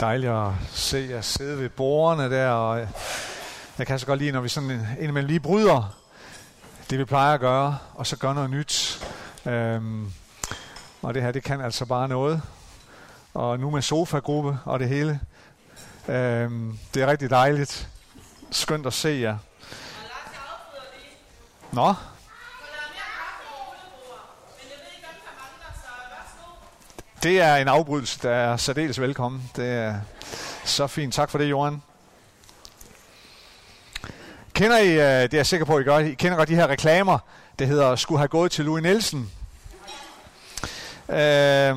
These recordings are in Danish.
Dejligt at se jer sidde ved bordene der, og jeg kan så godt lide, når vi sådan indimellem lige bryder det, vi plejer at gøre, og så gør noget nyt. Øhm, og det her, det kan altså bare noget. Og nu med sofagruppe og det hele. Øhm, det er rigtig dejligt. Skønt at se jer. Nå, Det er en afbrydelse, der er særdeles velkommen. Det er så fint. Tak for det, Johan. Kender I, øh, det er jeg sikker på, at I gør, I kender godt de her reklamer, det hedder, skulle have gået til Louis Nielsen. Øh,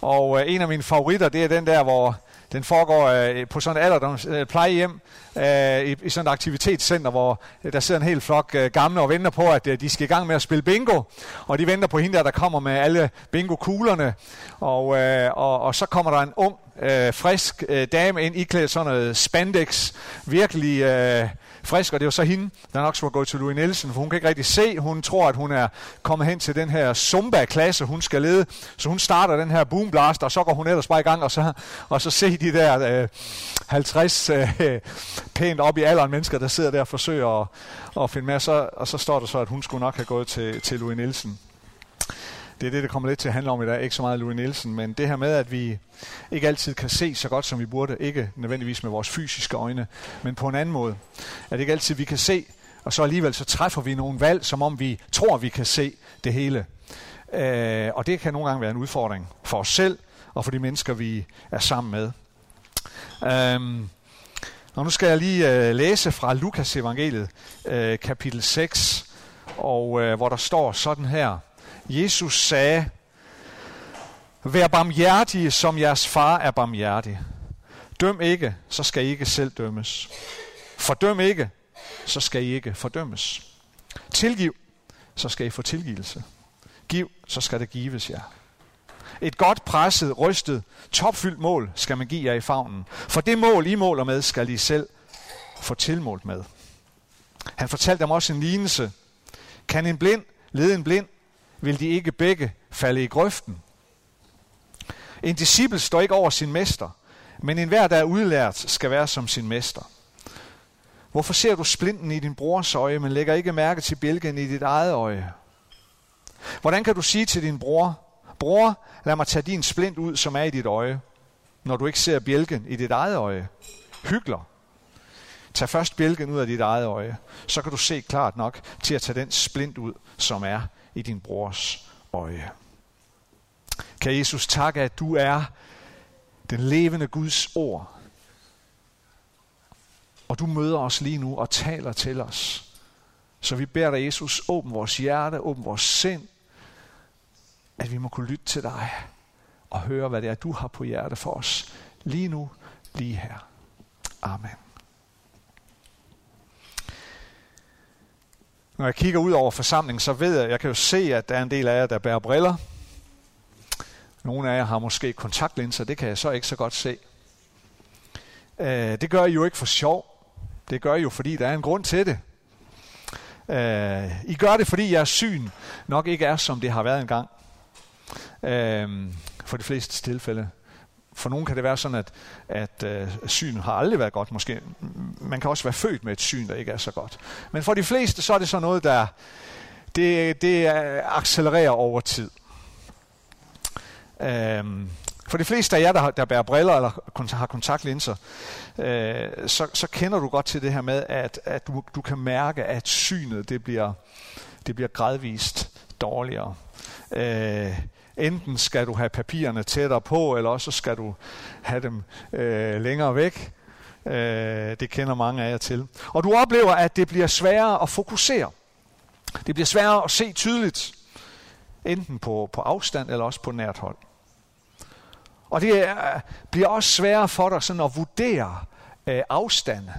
og øh, en af mine favoritter, det er den der, hvor den foregår øh, på sådan et alderdoms øh, plejehjem øh, i, i sådan et aktivitetscenter, hvor øh, der sidder en hel flok øh, gamle og venter på, at øh, de skal i gang med at spille bingo. Og de venter på hende der, der kommer med alle bingo-kuglerne. Og, øh, og, og så kommer der en ung, øh, frisk øh, dame ind, iklædt sådan noget spandex. Virkelig... Øh, frisk, og det er jo så hende, der nok skulle gå til Louis Nielsen, for hun kan ikke rigtig se. Hun tror, at hun er kommet hen til den her Zumba-klasse, hun skal lede. Så hun starter den her boomblaster, og så går hun ellers bare i gang, og så, og så se de der øh, 50 øh, pænt op i alderen mennesker, der sidder der og forsøger at, at finde med. Så, og så står der så, at hun skulle nok have gået til, til Louis Nielsen. Det er det, det kommer lidt til at handle om i dag. Ikke så meget Louis Nielsen, men det her med, at vi ikke altid kan se så godt, som vi burde. Ikke nødvendigvis med vores fysiske øjne, men på en anden måde. At ikke altid vi kan se, og så alligevel så træffer vi nogle valg, som om vi tror, vi kan se det hele. Øh, og det kan nogle gange være en udfordring for os selv, og for de mennesker, vi er sammen med. Øh, og nu skal jeg lige øh, læse fra Lukas evangeliet, øh, kapitel 6, og øh, hvor der står sådan her. Jesus sagde, Vær barmhjertige, som jeres far er barmhjertig. Døm ikke, så skal I ikke selv dømmes. Fordøm ikke, så skal I ikke fordømmes. Tilgiv, så skal I få tilgivelse. Giv, så skal det gives jer. Et godt presset, rystet, topfyldt mål skal man give jer i favnen. For det mål, I måler med, skal I selv få tilmålt med. Han fortalte dem også en lignelse. Kan en blind lede en blind? Vil de ikke begge falde i grøften? En disciple står ikke over sin mester, men enhver, der er udlært, skal være som sin mester. Hvorfor ser du splinten i din brors øje, men lægger ikke mærke til bjælken i dit eget øje? Hvordan kan du sige til din bror, bror, lad mig tage din splint ud, som er i dit øje, når du ikke ser bjælken i dit eget øje? Hygler. Tag først bjælken ud af dit eget øje, så kan du se klart nok til at tage den splint ud, som er i din brors øje. Kan Jesus takke, at du er den levende Guds ord. Og du møder os lige nu og taler til os. Så vi beder dig, Jesus, åbn vores hjerte, åbn vores sind, at vi må kunne lytte til dig og høre, hvad det er, du har på hjerte for os. Lige nu, lige her. Amen. Når jeg kigger ud over forsamlingen, så ved jeg, jeg kan jo se, at der er en del af jer, der bærer briller. Nogle af jer har måske kontaktlinser, det kan jeg så ikke så godt se. Øh, det gør I jo ikke for sjov. Det gør I jo, fordi der er en grund til det. Øh, I gør det, fordi jeres syn nok ikke er, som det har været engang. Øh, for de fleste tilfælde. For nogen kan det være sådan, at, at øh, synet har aldrig været godt. Måske. Man kan også være født med et syn, der ikke er så godt. Men for de fleste, så er det så noget, der det, det accelererer over tid. Øhm, for de fleste af jer, der, der bærer briller eller har kontaktlinser, øh, så, så kender du godt til det her med, at, at du, du kan mærke, at synet det bliver, det bliver gradvist dårligere. Øh, enten skal du have papirerne tættere på, eller også skal du have dem øh, længere væk. Øh, det kender mange af jer til. Og du oplever, at det bliver sværere at fokusere. Det bliver sværere at se tydeligt, enten på, på afstand eller også på nært hold. Og det er, bliver også sværere for dig sådan at vurdere øh, afstande.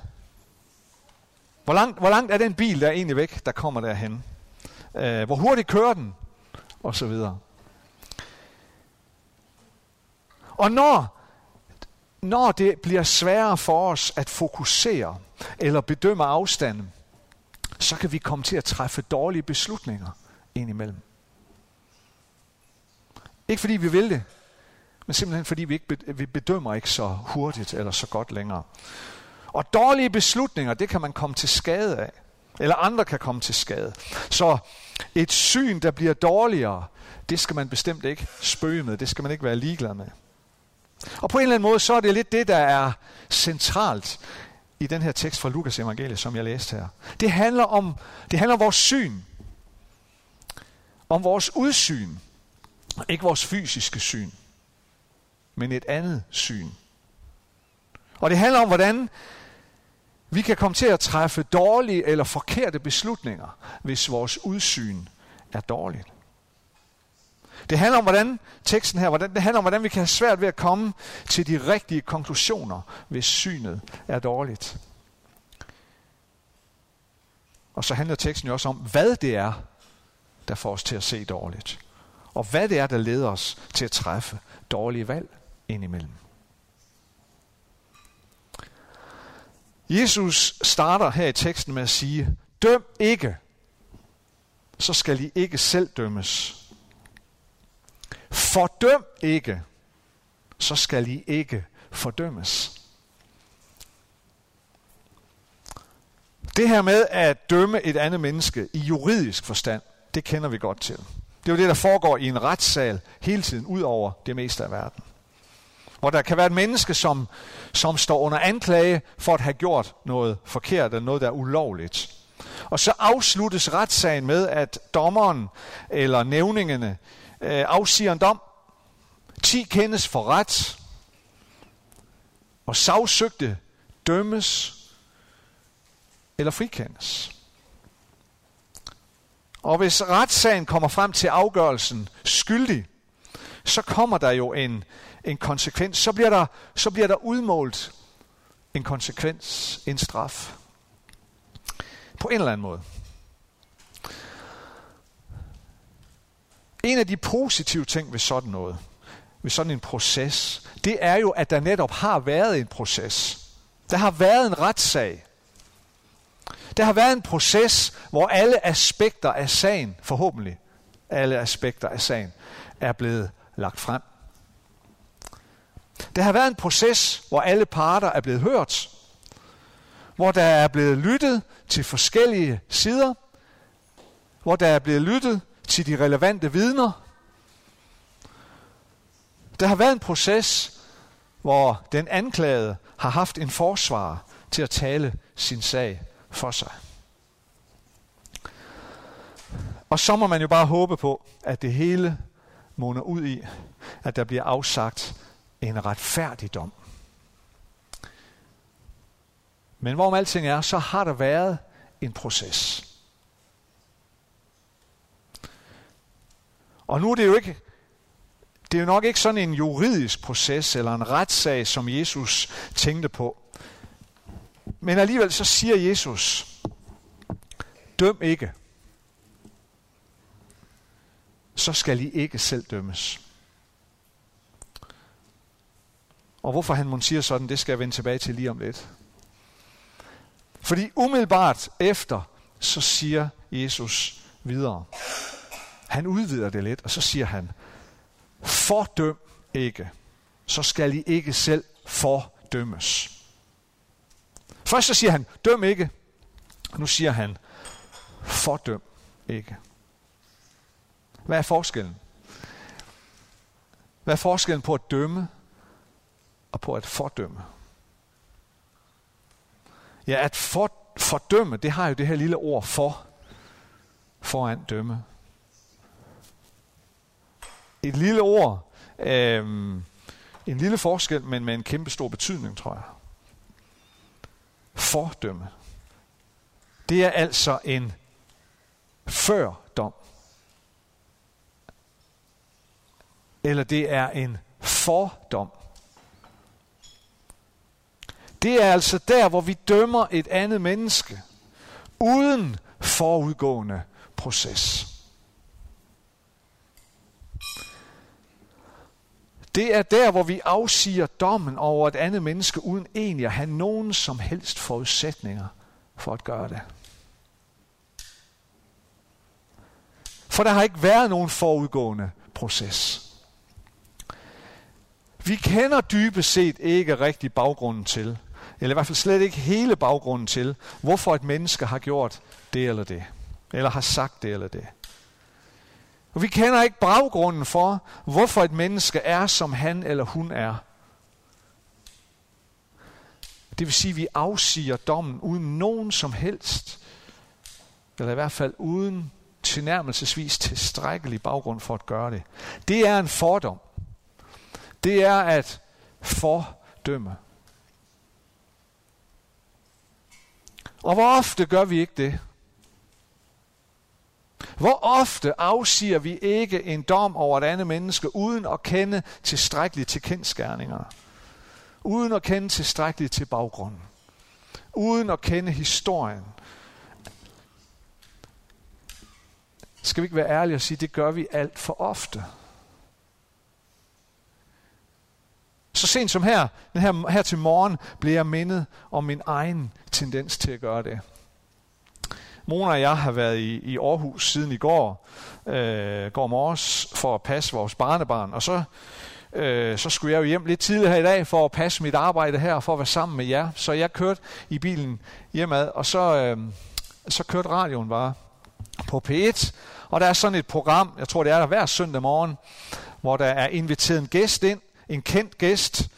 Hvor langt, hvor langt er den bil, der er egentlig væk, der kommer derhen? Øh, hvor hurtigt kører den? Og så videre. Og når, når det bliver sværere for os at fokusere eller bedømme afstanden, så kan vi komme til at træffe dårlige beslutninger indimellem. Ikke fordi vi vil det, men simpelthen fordi vi ikke vi bedømmer ikke så hurtigt eller så godt længere. Og dårlige beslutninger, det kan man komme til skade af. Eller andre kan komme til skade. Så et syn, der bliver dårligere, det skal man bestemt ikke spøge med. Det skal man ikke være ligeglad med. Og på en eller anden måde, så er det lidt det, der er centralt i den her tekst fra Lukas evangeliet, som jeg læste her. Det handler om, det handler om vores syn. Om vores udsyn. Ikke vores fysiske syn, men et andet syn. Og det handler om, hvordan vi kan komme til at træffe dårlige eller forkerte beslutninger, hvis vores udsyn er dårligt. Det handler om, hvordan teksten her, hvordan, det handler om, hvordan vi kan have svært ved at komme til de rigtige konklusioner, hvis synet er dårligt. Og så handler teksten jo også om, hvad det er, der får os til at se dårligt. Og hvad det er, der leder os til at træffe dårlige valg indimellem. Jesus starter her i teksten med at sige, døm ikke, så skal I ikke selv dømmes. Fordøm ikke, så skal I ikke fordømmes. Det her med at dømme et andet menneske i juridisk forstand, det kender vi godt til. Det er jo det, der foregår i en retssal hele tiden, ud over det meste af verden. Hvor der kan være et menneske, som, som står under anklage for at have gjort noget forkert, eller noget, der er ulovligt. Og så afsluttes retssagen med, at dommeren eller nævningene øh, afsiger en dom. 10 kendes for ret, og sagsøgte dømmes eller frikendes. Og hvis retssagen kommer frem til afgørelsen skyldig, så kommer der jo en, en konsekvens. Så bliver, der, så bliver der udmålt en konsekvens, en straf. På en eller anden måde. En af de positive ting ved sådan noget, ved sådan en proces, det er jo, at der netop har været en proces. Der har været en retssag. Der har været en proces, hvor alle aspekter af sagen, forhåbentlig alle aspekter af sagen, er blevet lagt frem. Der har været en proces, hvor alle parter er blevet hørt, hvor der er blevet lyttet til forskellige sider, hvor der er blevet lyttet til de relevante vidner. Der har været en proces, hvor den anklagede har haft en forsvar til at tale sin sag for sig. Og så må man jo bare håbe på, at det hele munder ud i, at der bliver afsagt en retfærdig dom. Men hvorom alting er, så har der været en proces. Og nu er det jo ikke, det er jo nok ikke sådan en juridisk proces eller en retssag, som Jesus tænkte på. Men alligevel så siger Jesus, døm ikke. Så skal I ikke selv dømmes. Og hvorfor han må siger sådan, det skal jeg vende tilbage til lige om lidt. Fordi umiddelbart efter, så siger Jesus videre. Han udvider det lidt, og så siger han, fordøm ikke, så skal I ikke selv fordømmes. Først så siger han, døm ikke. Nu siger han, fordøm ikke. Hvad er forskellen? Hvad er forskellen på at dømme og på at fordømme? Ja, at for, fordømme, det har jo det her lille ord for, foran dømme. Et lille ord, øh, en lille forskel, men med en kæmpe stor betydning, tror jeg. Fordømme. Det er altså en førdom. Eller det er en fordom. Det er altså der, hvor vi dømmer et andet menneske, uden forudgående proces. Det er der, hvor vi afsiger dommen over et andet menneske, uden egentlig at have nogen som helst forudsætninger for at gøre det. For der har ikke været nogen forudgående proces. Vi kender dybest set ikke rigtig baggrunden til, eller i hvert fald slet ikke hele baggrunden til, hvorfor et menneske har gjort det eller det, eller har sagt det eller det. Og vi kender ikke baggrunden for, hvorfor et menneske er, som han eller hun er. Det vil sige, at vi afsiger dommen uden nogen som helst, eller i hvert fald uden tilnærmelsesvis tilstrækkelig baggrund for at gøre det. Det er en fordom. Det er at fordømme. Og hvor ofte gør vi ikke det? Hvor ofte afsiger vi ikke en dom over et andet menneske, uden at kende tilstrækkeligt til kendskærninger? Uden at kende tilstrækkeligt til baggrunden? Uden at kende historien? Skal vi ikke være ærlige og sige, at det gør vi alt for ofte? Så sent som her, den her, her til morgen, blev jeg mindet om min egen tendens til at gøre det. Mona og jeg har været i, i Aarhus siden i går, øh, går morges for at passe vores barnebarn, og så, øh, så skulle jeg jo hjem lidt tidligere her i dag for at passe mit arbejde her, og for at være sammen med jer. Så jeg kørte i bilen hjemad, og så, øh, så kørte radioen bare på P1, og der er sådan et program, jeg tror det er der hver søndag morgen, hvor der er inviteret en gæst ind, en kendt gæst,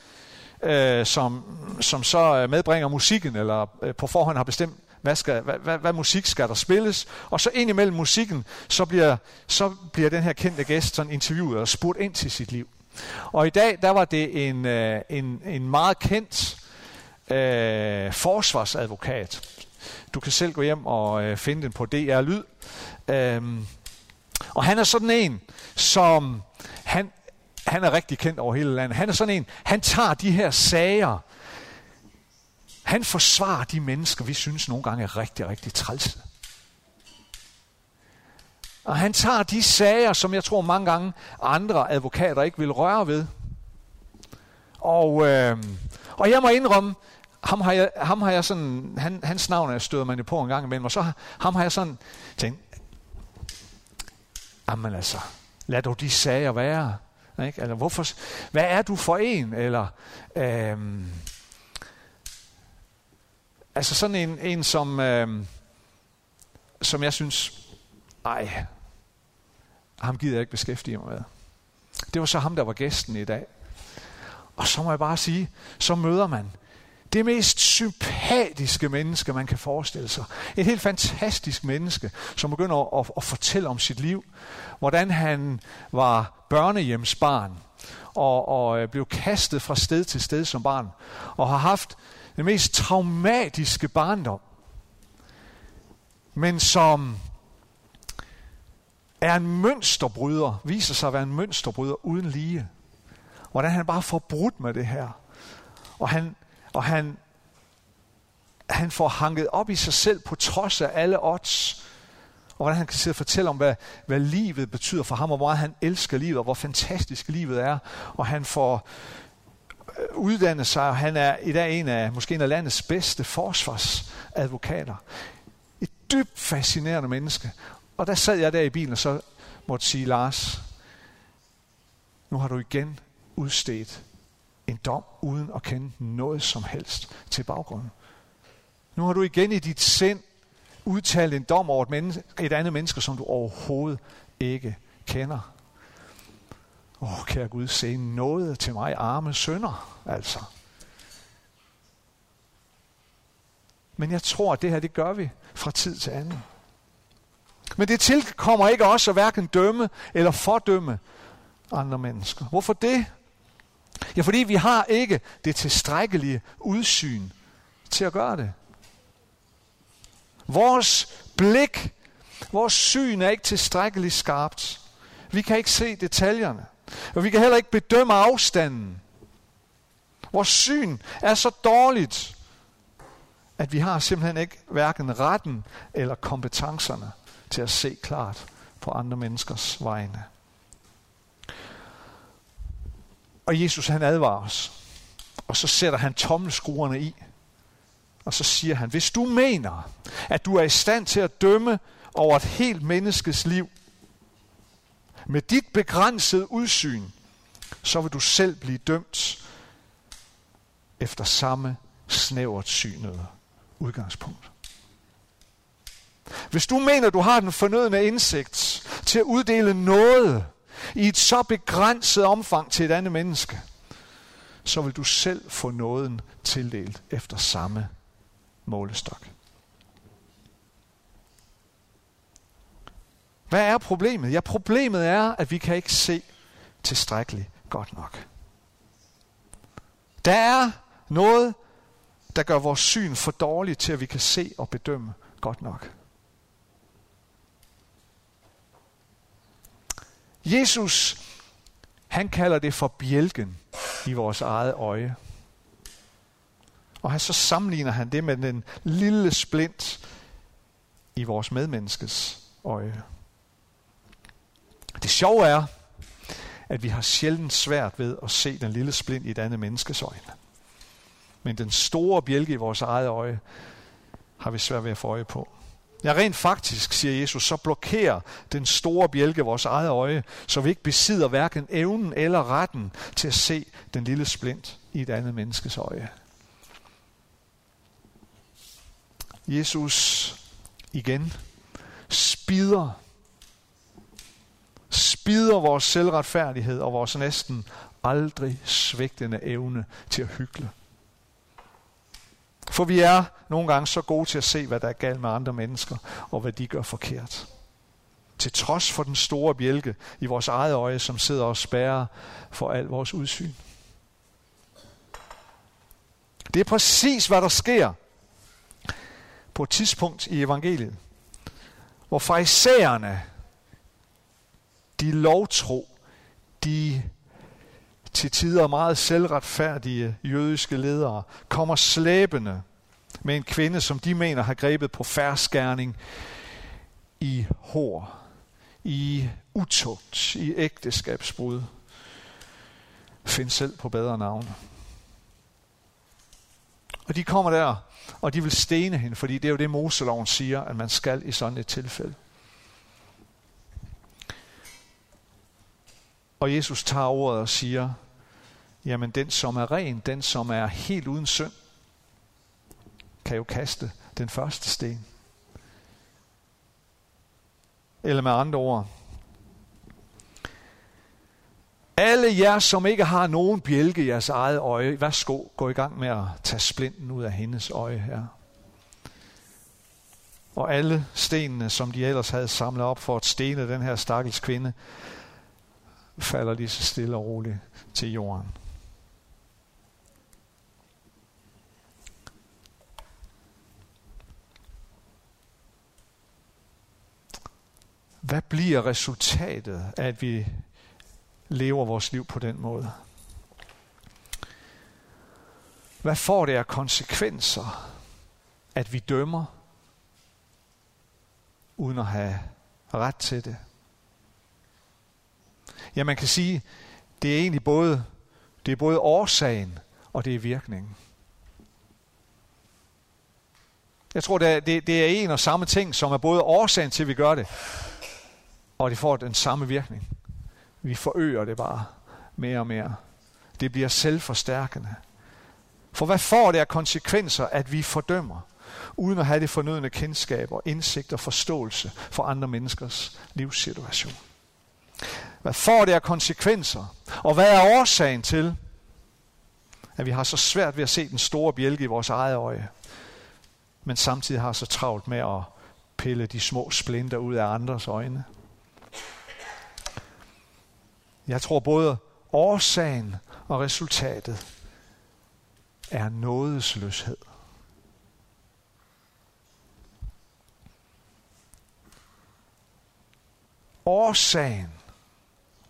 øh, som, som så øh, medbringer musikken, eller øh, på forhånd har bestemt, hvad, skal, hvad, hvad, hvad musik skal der spilles, og så ind imellem musikken, så bliver, så bliver den her kendte gæst sådan interviewet og spurgt ind til sit liv. Og i dag, der var det en, øh, en, en meget kendt øh, forsvarsadvokat. Du kan selv gå hjem og øh, finde den på DR Lyd. Øhm, og han er sådan en, som han, han er rigtig kendt over hele landet. Han er sådan en, han tager de her sager, han forsvarer de mennesker, vi synes nogle gange er rigtig, rigtig trælse. Og han tager de sager, som jeg tror mange gange andre advokater ikke vil røre ved. Og, øh, og jeg må indrømme, ham har jeg, ham har jeg sådan, han, hans navn er støder man jo på en gang imellem, og så ham har jeg sådan tænkt, jamen altså, lad dog de sager være. Ikke? Eller hvorfor, hvad er du for en? Eller, øh, altså sådan en, en som, øh, som jeg synes, ej, ham gider jeg ikke beskæftige mig med. Det var så ham, der var gæsten i dag. Og så må jeg bare sige, så møder man det mest sympatiske menneske, man kan forestille sig. Et helt fantastisk menneske, som begynder at, at, at fortælle om sit liv. Hvordan han var børnehjemsbarn og, og øh, blev kastet fra sted til sted som barn. Og har haft den mest traumatiske barndom. Men som er en mønsterbryder, viser sig at være en mønsterbryder uden lige. Hvordan han bare får brudt med det her. Og han, og han, han får hanket op i sig selv på trods af alle odds. Og hvordan han kan sidde og fortælle om, hvad, hvad livet betyder for ham, og hvor meget han elsker livet, og hvor fantastisk livet er. Og han får uddannet sig, og han er i dag en af, måske en af landets bedste forsvarsadvokater. Et dybt fascinerende menneske. Og der sad jeg der i bilen, og så måtte sige, Lars, nu har du igen udstedt en dom uden at kende noget som helst til baggrunden. Nu har du igen i dit sind udtalt en dom over et, menneske, et andet menneske, som du overhovedet ikke kender. Åh, oh, kære Gud, se noget til mig, arme sønder, altså. Men jeg tror, at det her, det gør vi fra tid til anden. Men det tilkommer ikke os at hverken dømme eller fordømme andre mennesker. Hvorfor det? Ja, fordi vi har ikke det tilstrækkelige udsyn til at gøre det. Vores blik, vores syn er ikke tilstrækkeligt skarpt. Vi kan ikke se detaljerne. Og vi kan heller ikke bedømme afstanden. Vores syn er så dårligt, at vi har simpelthen ikke hverken retten eller kompetencerne til at se klart på andre menneskers vegne. Og Jesus han advarer os. Og så sætter han tommelskruerne i. Og så siger han, hvis du mener, at du er i stand til at dømme over et helt menneskes liv, med dit begrænsede udsyn, så vil du selv blive dømt efter samme snævert synede udgangspunkt. Hvis du mener, du har den fornødne indsigt til at uddele noget i et så begrænset omfang til et andet menneske, så vil du selv få nåden tildelt efter samme målestok. Hvad er problemet? Ja, problemet er, at vi kan ikke se tilstrækkeligt godt nok. Der er noget, der gør vores syn for dårligt til, at vi kan se og bedømme godt nok. Jesus, han kalder det for bjælken i vores eget øje. Og han så sammenligner han det med den lille splint i vores medmenneskes øje. Det sjove er, at vi har sjældent svært ved at se den lille splint i et andet menneskes øjne. Men den store bjælke i vores eget øje har vi svært ved at få øje på. Ja, rent faktisk, siger Jesus, så blokerer den store bjælke vores eget øje, så vi ikke besidder hverken evnen eller retten til at se den lille splint i et andet menneskes øje. Jesus igen spider spider vores selvretfærdighed og vores næsten aldrig svigtende evne til at hygge. For vi er nogle gange så gode til at se, hvad der er galt med andre mennesker, og hvad de gør forkert. Til trods for den store bjælke i vores eget øje, som sidder og spærrer for al vores udsyn. Det er præcis, hvad der sker på et tidspunkt i evangeliet, hvor farisæerne, de lovtro, de til tider meget selvretfærdige jødiske ledere kommer slæbende med en kvinde, som de mener har grebet på færskærning i hår, i utugt, i ægteskabsbrud. Find selv på bedre navne. Og de kommer der, og de vil stene hende, fordi det er jo det, Moseloven siger, at man skal i sådan et tilfælde. Og Jesus tager ordet og siger, jamen den som er ren, den som er helt uden synd, kan jo kaste den første sten. Eller med andre ord, alle jer, som ikke har nogen bjælke i jeres eget øje, værsgo, gå i gang med at tage splinten ud af hendes øje her. Og alle stenene, som de ellers havde samlet op for at stene den her stakkels kvinde, falder lige så stille og roligt til jorden. Hvad bliver resultatet af, at vi lever vores liv på den måde? Hvad får det af konsekvenser, at vi dømmer, uden at have ret til det? Ja, man kan sige, det er egentlig både, det er både årsagen og det er virkningen. Jeg tror, det er, det, det er en og samme ting, som er både årsagen til, at vi gør det, og det får den samme virkning. Vi forøger det bare mere og mere. Det bliver selvforstærkende. For hvad får det af konsekvenser, at vi fordømmer, uden at have det fornødne kendskab og indsigt og forståelse for andre menneskers livssituation? Hvad får det af konsekvenser? Og hvad er årsagen til, at vi har så svært ved at se den store bjælke i vores eget øje, men samtidig har så travlt med at pille de små splinter ud af andres øjne? Jeg tror både årsagen og resultatet er nådesløshed. Årsagen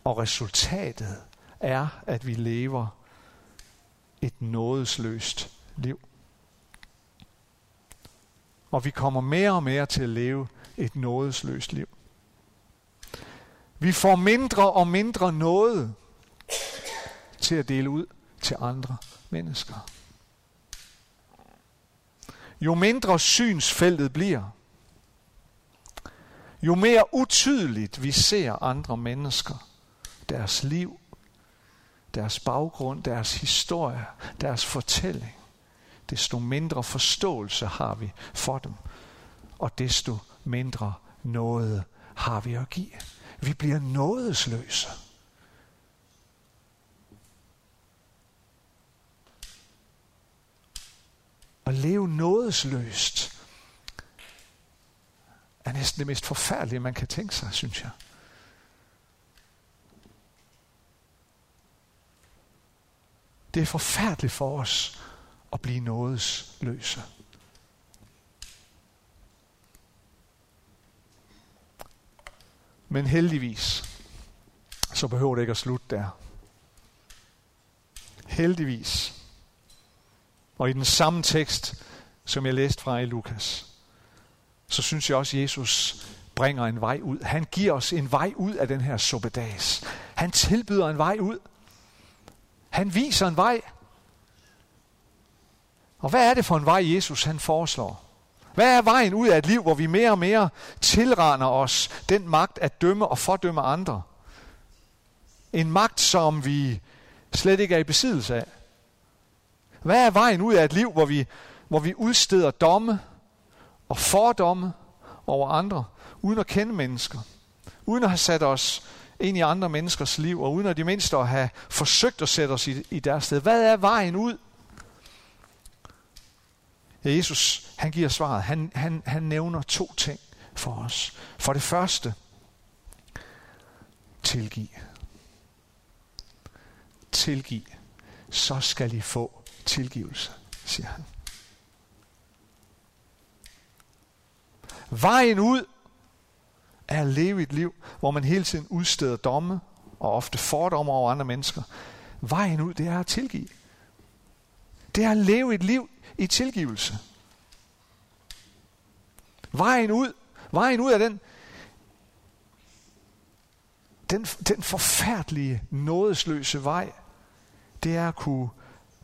og resultatet er, at vi lever et nådesløst liv. Og vi kommer mere og mere til at leve et nådesløst liv. Vi får mindre og mindre noget til at dele ud til andre mennesker. Jo mindre synsfeltet bliver, jo mere utydeligt vi ser andre mennesker, deres liv, deres baggrund, deres historie, deres fortælling, desto mindre forståelse har vi for dem, og desto mindre noget har vi at give. Vi bliver nådesløse. At leve nådesløst er næsten det mest forfærdelige, man kan tænke sig, synes jeg. Det er forfærdeligt for os at blive nådesløse. Men heldigvis, så behøver det ikke at slutte der. Heldigvis. Og i den samme tekst, som jeg læste fra i Lukas, så synes jeg også, at Jesus bringer en vej ud. Han giver os en vej ud af den her suppedags. Han tilbyder en vej ud. Han viser en vej. Og hvad er det for en vej, Jesus han foreslår? Hvad er vejen ud af et liv, hvor vi mere og mere tilraner os den magt at dømme og fordømme andre? En magt, som vi slet ikke er i besiddelse af. Hvad er vejen ud af et liv, hvor vi, hvor vi udsteder domme og fordomme over andre, uden at kende mennesker, uden at have sat os ind i andre menneskers liv, og uden at de mindste at have forsøgt at sætte os i, i deres sted. Hvad er vejen ud? Ja, Jesus, han giver svaret. Han, han, han nævner to ting for os. For det første, tilgiv. Tilgiv. Så skal I få tilgivelse, siger han. Vejen ud er at leve et liv, hvor man hele tiden udsteder domme, og ofte fordomme over andre mennesker. Vejen ud, det er at tilgive. Det er at leve et liv i tilgivelse. Vejen ud, vejen ud af den, den, den forfærdelige, nådesløse vej, det er at kunne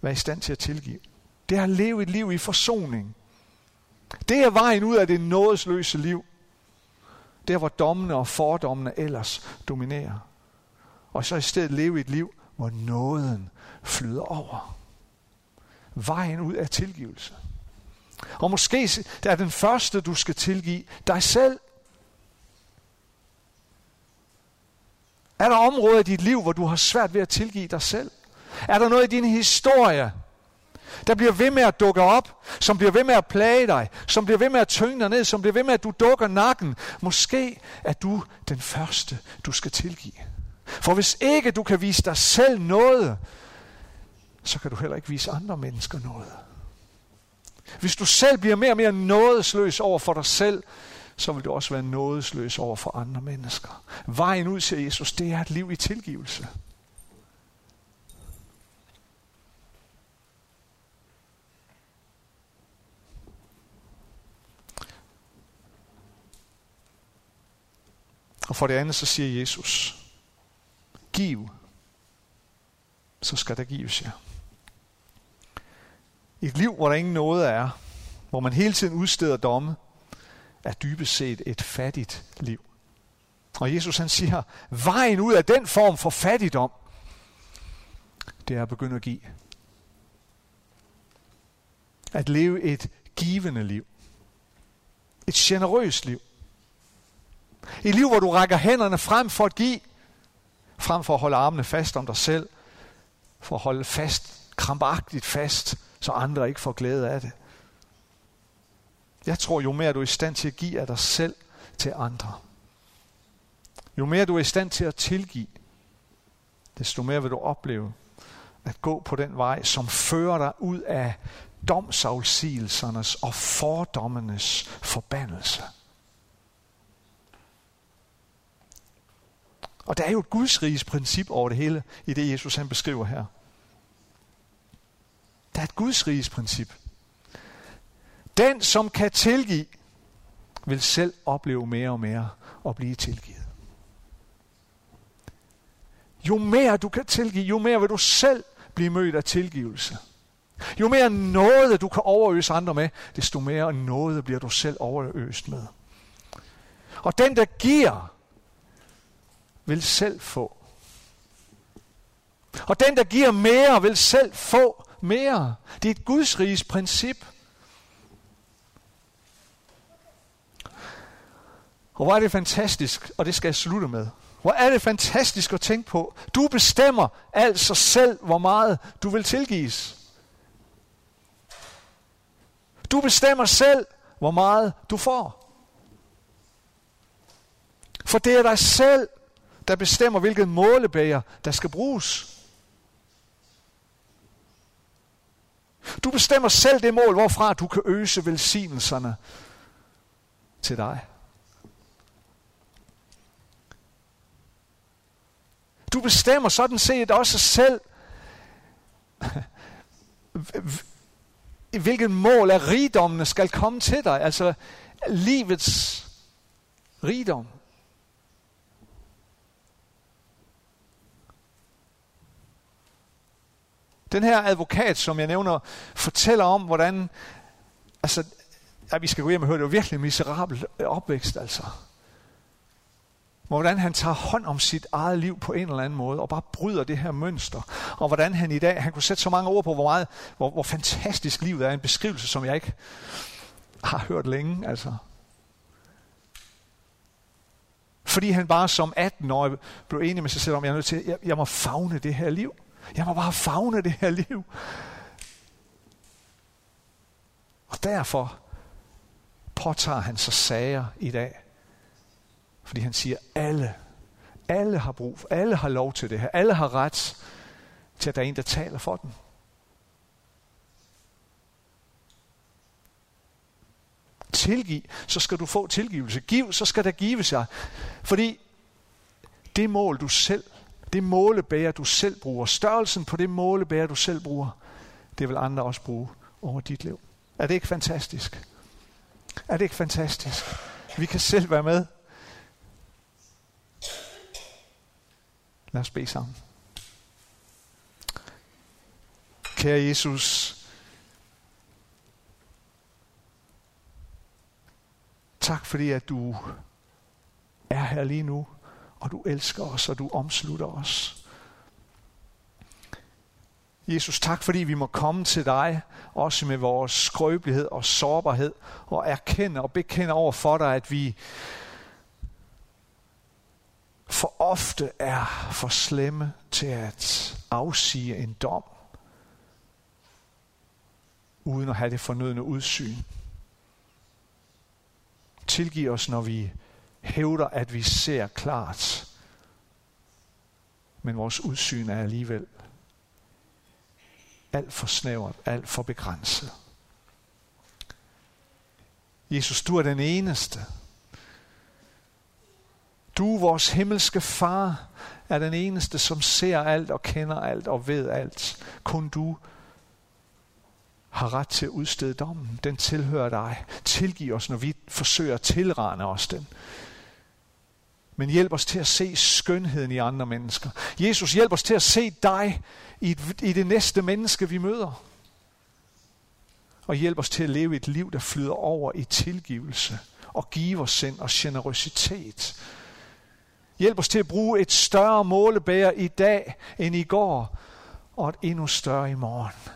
være i stand til at tilgive. Det er at leve et liv i forsoning. Det er vejen ud af det nådesløse liv. Der hvor dommene og fordommene ellers dominerer. Og så i stedet leve et liv, hvor nåden flyder over. Vejen ud af tilgivelse. Og måske det er den første, du skal tilgive dig selv. Er der områder i dit liv, hvor du har svært ved at tilgive dig selv? Er der noget i din historie, der bliver ved med at dukke op, som bliver ved med at plage dig, som bliver ved med at tynge dig ned, som bliver ved med at du dukker nakken. Måske er du den første, du skal tilgive. For hvis ikke du kan vise dig selv noget, så kan du heller ikke vise andre mennesker noget. Hvis du selv bliver mere og mere nådesløs over for dig selv, så vil du også være nådesløs over for andre mennesker. Vejen ud til Jesus, det er et liv i tilgivelse. Og for det andet, så siger Jesus, giv, så skal der gives jer. Et liv, hvor der ingen noget er, hvor man hele tiden udsteder domme, er dybest set et fattigt liv. Og Jesus han siger, vejen ud af den form for fattigdom, det er at begynde at give. At leve et givende liv. Et generøst liv. Et liv, hvor du rækker hænderne frem for at give, frem for at holde armene fast om dig selv, for at holde fast, krampagtigt fast, så andre ikke får glæde af det. Jeg tror, jo mere du er i stand til at give af dig selv til andre, jo mere du er i stand til at tilgive, desto mere vil du opleve at gå på den vej, som fører dig ud af domsafsigelsernes og fordommenes forbandelse. Og der er jo et gudsriges princip over det hele, i det Jesus han beskriver her. Der er et gudsriges princip. Den, som kan tilgive, vil selv opleve mere og mere at blive tilgivet. Jo mere du kan tilgive, jo mere vil du selv blive mødt af tilgivelse. Jo mere noget du kan overøse andre med, desto mere noget bliver du selv overøst med. Og den, der giver, vil selv få. Og den, der giver mere, vil selv få mere. Det er et Guds riges princip. Og hvor er det fantastisk, og det skal jeg slutte med. Hvor er det fantastisk at tænke på. Du bestemmer altså selv, hvor meget du vil tilgives. Du bestemmer selv, hvor meget du får. For det er dig selv, der bestemmer, hvilket målebæger, der skal bruges. Du bestemmer selv det mål, hvorfra du kan øse velsignelserne til dig. Du bestemmer sådan set også selv, hvilket mål af rigdommene skal komme til dig. Altså livets rigdom. Den her advokat, som jeg nævner, fortæller om, hvordan, altså, ja, vi skal gå hjem og høre, det var virkelig en miserabel opvækst, altså. Hvordan han tager hånd om sit eget liv på en eller anden måde, og bare bryder det her mønster. Og hvordan han i dag, han kunne sætte så mange ord på, hvor, meget, hvor, hvor fantastisk livet er. En beskrivelse, som jeg ikke har hørt længe, altså. Fordi han bare som 18-årig blev enig med sig selv om, jeg er nødt til, jeg, jeg må fagne det her liv. Jeg må bare fagne det her liv. Og derfor påtager han sig sager i dag. Fordi han siger, alle, alle har brug, alle har lov til det her. Alle har ret til, at der er en, der taler for dem. Tilgiv, så skal du få tilgivelse. Giv, så skal der give sig. Fordi det mål, du selv det målebæger, du selv bruger, størrelsen på det målebæger, du selv bruger, det vil andre også bruge over dit liv. Er det ikke fantastisk? Er det ikke fantastisk? Vi kan selv være med. Lad os bede sammen. Kære Jesus, tak fordi at du er her lige nu og du elsker os, og du omslutter os. Jesus, tak fordi vi må komme til dig, også med vores skrøbelighed og sårbarhed, og erkende og bekende over for dig, at vi for ofte er for slemme til at afsige en dom, uden at have det fornødne udsyn. Tilgiv os, når vi hævder, at vi ser klart, men vores udsyn er alligevel alt for snævert, alt for begrænset. Jesus, du er den eneste. Du, vores himmelske far, er den eneste, som ser alt og kender alt og ved alt. Kun du har ret til at udstede dommen. Den tilhører dig. Tilgiv os, når vi forsøger at tilrane os den men hjælp os til at se skønheden i andre mennesker. Jesus, hjælp os til at se dig i, i det næste menneske, vi møder. Og hjælp os til at leve et liv, der flyder over i tilgivelse og giver sind og generøsitet. Hjælp os til at bruge et større målebæger i dag end i går, og et endnu større i morgen.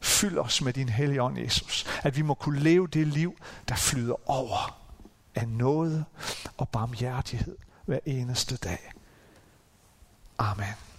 Fyld os med din hellige ånd, Jesus, at vi må kunne leve det liv, der flyder over af noget og barmhjertighed hver eneste dag. Amen.